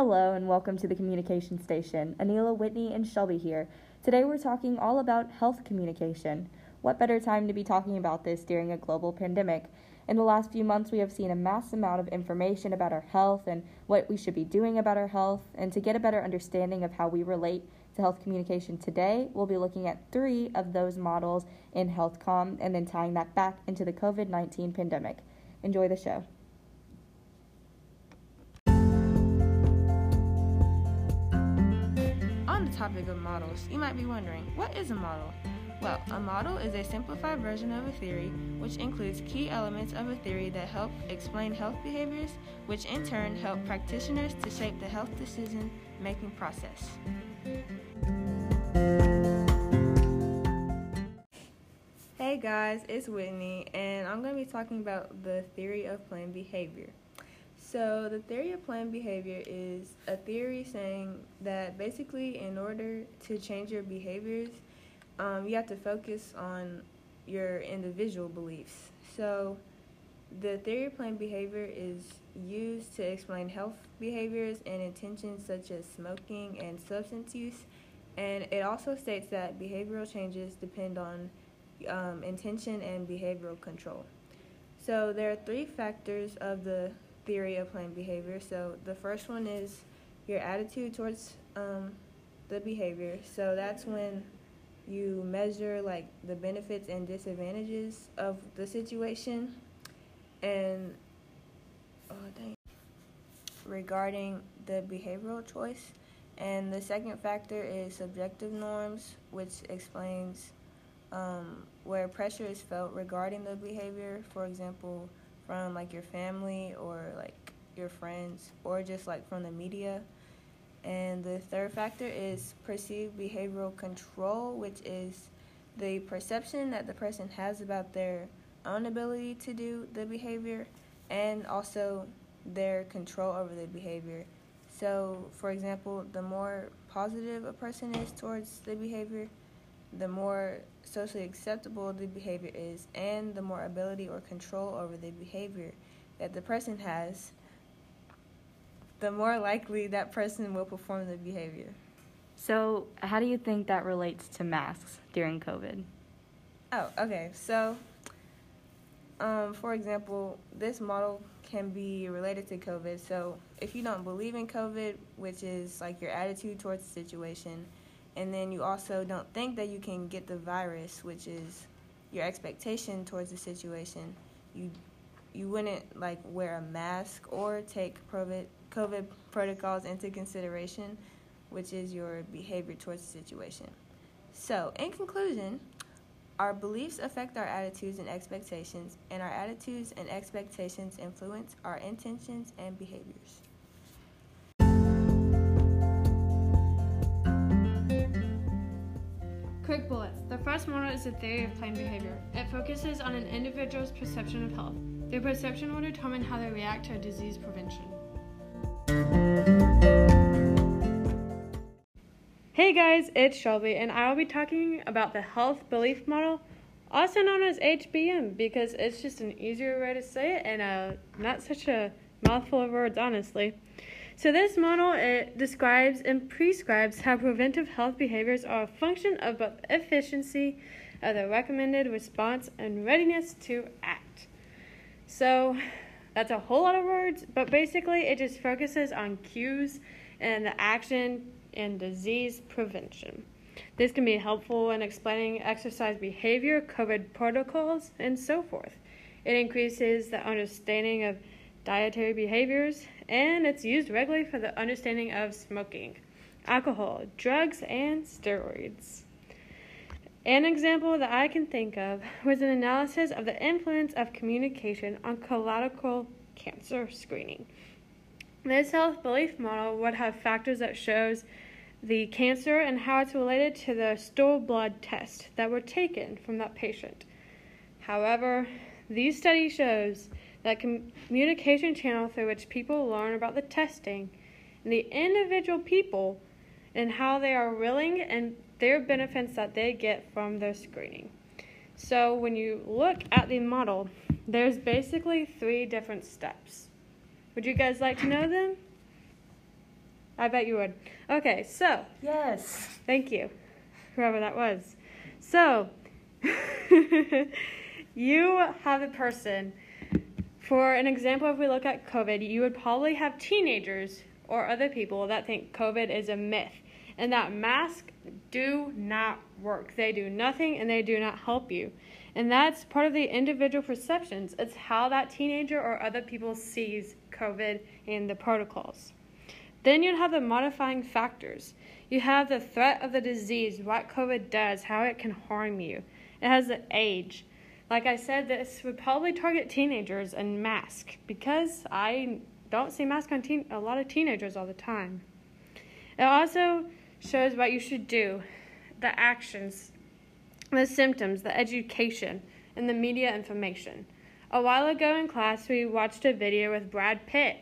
Hello and welcome to the Communication Station. Anila, Whitney, and Shelby here. Today we're talking all about health communication. What better time to be talking about this during a global pandemic? In the last few months, we have seen a mass amount of information about our health and what we should be doing about our health. And to get a better understanding of how we relate to health communication today, we'll be looking at three of those models in HealthCom and then tying that back into the COVID 19 pandemic. Enjoy the show. Topic of models, you might be wondering what is a model? Well, a model is a simplified version of a theory which includes key elements of a theory that help explain health behaviors, which in turn help practitioners to shape the health decision making process. Hey guys, it's Whitney, and I'm going to be talking about the theory of planned behavior. So, the theory of planned behavior is a theory saying that basically, in order to change your behaviors, um, you have to focus on your individual beliefs. So, the theory of planned behavior is used to explain health behaviors and intentions such as smoking and substance use. And it also states that behavioral changes depend on um, intention and behavioral control. So, there are three factors of the theory of planned behavior. So, the first one is your attitude towards um, the behavior. So, that's when you measure like the benefits and disadvantages of the situation and oh dang regarding the behavioral choice and the second factor is subjective norms which explains um, where pressure is felt regarding the behavior for example from like your family or like your friends or just like from the media and the third factor is perceived behavioral control, which is the perception that the person has about their own ability to do the behavior and also their control over the behavior. So, for example, the more positive a person is towards the behavior, the more socially acceptable the behavior is, and the more ability or control over the behavior that the person has, the more likely that person will perform the behavior. So, how do you think that relates to masks during COVID? Oh, okay. So, um, for example, this model can be related to COVID. So, if you don't believe in COVID, which is like your attitude towards the situation, and then you also don't think that you can get the virus, which is your expectation towards the situation, you you wouldn't like wear a mask or take COVID COVID protocols into consideration, which is your behavior towards the situation. So, in conclusion, our beliefs affect our attitudes and expectations, and our attitudes and expectations influence our intentions and behaviors. Quick bullets. The first model is the theory of planned behavior. It focuses on an individual's perception of health. Their perception will determine how they react to disease prevention. Hey guys, it's Shelby, and I will be talking about the health belief model, also known as HBM, because it's just an easier way to say it and uh, not such a mouthful of words, honestly. So this model it describes and prescribes how preventive health behaviors are a function of both efficiency of the recommended response and readiness to act. So that's a whole lot of words, but basically it just focuses on cues and the action and disease prevention. This can be helpful in explaining exercise behavior, COVID protocols, and so forth. It increases the understanding of dietary behaviors, and it's used regularly for the understanding of smoking, alcohol, drugs, and steroids. An example that I can think of was an analysis of the influence of communication on colorectal cancer screening. This health belief model would have factors that shows the cancer and how it's related to the stool blood test that were taken from that patient. However, these study shows that communication channel through which people learn about the testing and the individual people and how they are willing and their benefits that they get from their screening. So when you look at the model, there's basically three different steps. Would you guys like to know them? I bet you would. Okay, so Yes. thank you, whoever that was. So, you have a person. For an example, if we look at COVID, you would probably have teenagers or other people that think COVID is a myth and that masks do not work. They do nothing and they do not help you. And that's part of the individual perceptions. It's how that teenager or other people sees COVID and the protocols. Then you'd have the modifying factors. You have the threat of the disease, what COVID does, how it can harm you. It has the age. Like I said, this would probably target teenagers and mask because I don't see mask on teen- a lot of teenagers all the time. It also shows what you should do, the actions, the symptoms, the education, and the media information. A while ago in class, we watched a video with Brad Pitt.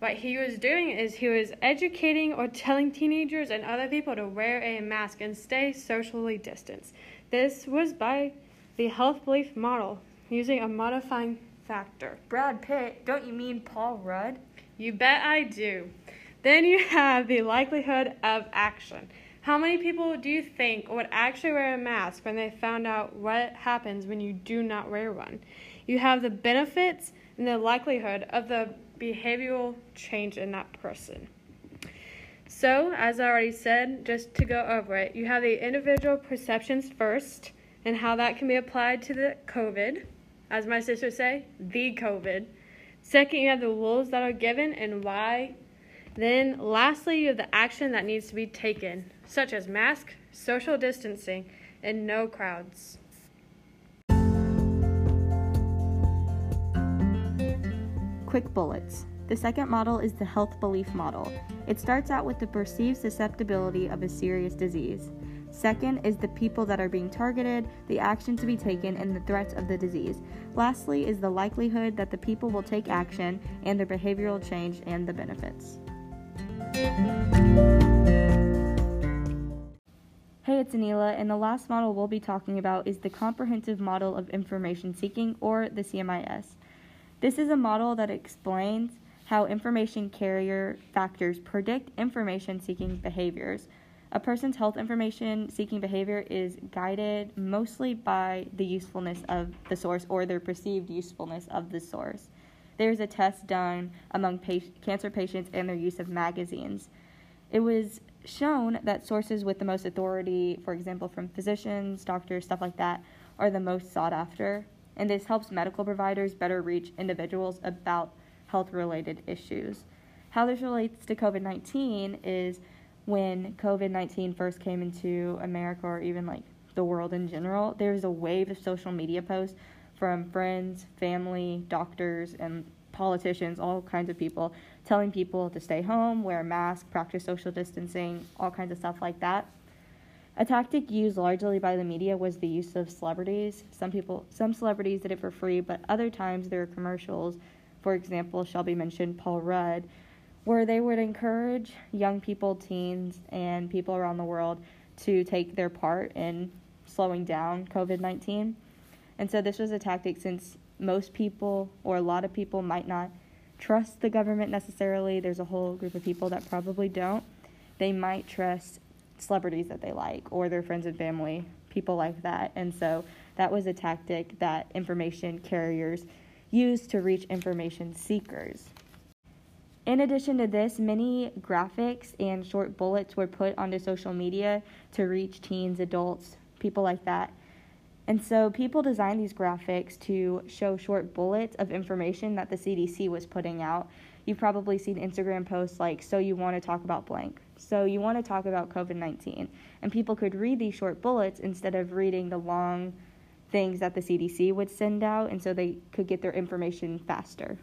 What he was doing is he was educating or telling teenagers and other people to wear a mask and stay socially distanced. This was by the health belief model using a modifying factor. Brad Pitt, don't you mean Paul Rudd? You bet I do. Then you have the likelihood of action. How many people do you think would actually wear a mask when they found out what happens when you do not wear one? You have the benefits and the likelihood of the behavioral change in that person. So, as I already said, just to go over it, you have the individual perceptions first and how that can be applied to the COVID. As my sister say, the COVID. Second, you have the rules that are given and why. Then, lastly, you have the action that needs to be taken, such as mask, social distancing, and no crowds. Quick bullets. The second model is the health belief model. It starts out with the perceived susceptibility of a serious disease. Second is the people that are being targeted, the action to be taken, and the threats of the disease. Lastly is the likelihood that the people will take action and their behavioral change and the benefits. Hey, it's Anila, and the last model we'll be talking about is the Comprehensive Model of Information Seeking, or the CMIS. This is a model that explains how information carrier factors predict information seeking behaviors. A person's health information seeking behavior is guided mostly by the usefulness of the source or their perceived usefulness of the source. There's a test done among cancer patients and their use of magazines. It was shown that sources with the most authority, for example, from physicians, doctors, stuff like that, are the most sought after. And this helps medical providers better reach individuals about health related issues. How this relates to COVID 19 is when COVID 19 first came into America or even like the world in general, there was a wave of social media posts from friends, family, doctors, and politicians, all kinds of people, telling people to stay home, wear a mask, practice social distancing, all kinds of stuff like that. A tactic used largely by the media was the use of celebrities. Some people, some celebrities did it for free, but other times there were commercials. For example, Shelby mentioned Paul Rudd, where they would encourage young people, teens, and people around the world to take their part in slowing down COVID 19. And so this was a tactic since most people, or a lot of people, might not trust the government necessarily. There's a whole group of people that probably don't. They might trust celebrities that they like or their friends and family, people like that. And so that was a tactic that information carriers used to reach information seekers. In addition to this, many graphics and short bullets were put onto social media to reach teens, adults, people like that. And so people designed these graphics to show short bullets of information that the CDC was putting out. You've probably seen Instagram posts like, So you want to talk about blank. So you want to talk about COVID 19. And people could read these short bullets instead of reading the long things that the CDC would send out, and so they could get their information faster.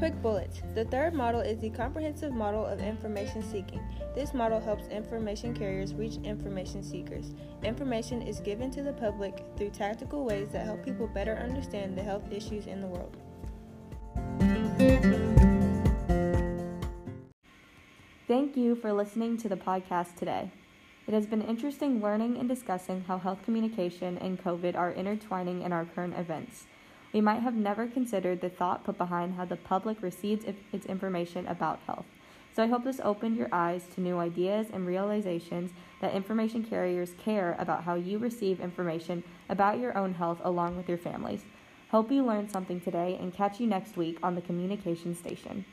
Quick bullets. The third model is the comprehensive model of information seeking. This model helps information carriers reach information seekers. Information is given to the public through tactical ways that help people better understand the health issues in the world. Thank you for listening to the podcast today. It has been interesting learning and discussing how health communication and COVID are intertwining in our current events. We might have never considered the thought put behind how the public receives its information about health. So I hope this opened your eyes to new ideas and realizations that information carriers care about how you receive information about your own health along with your families. Hope you learned something today and catch you next week on the Communication Station.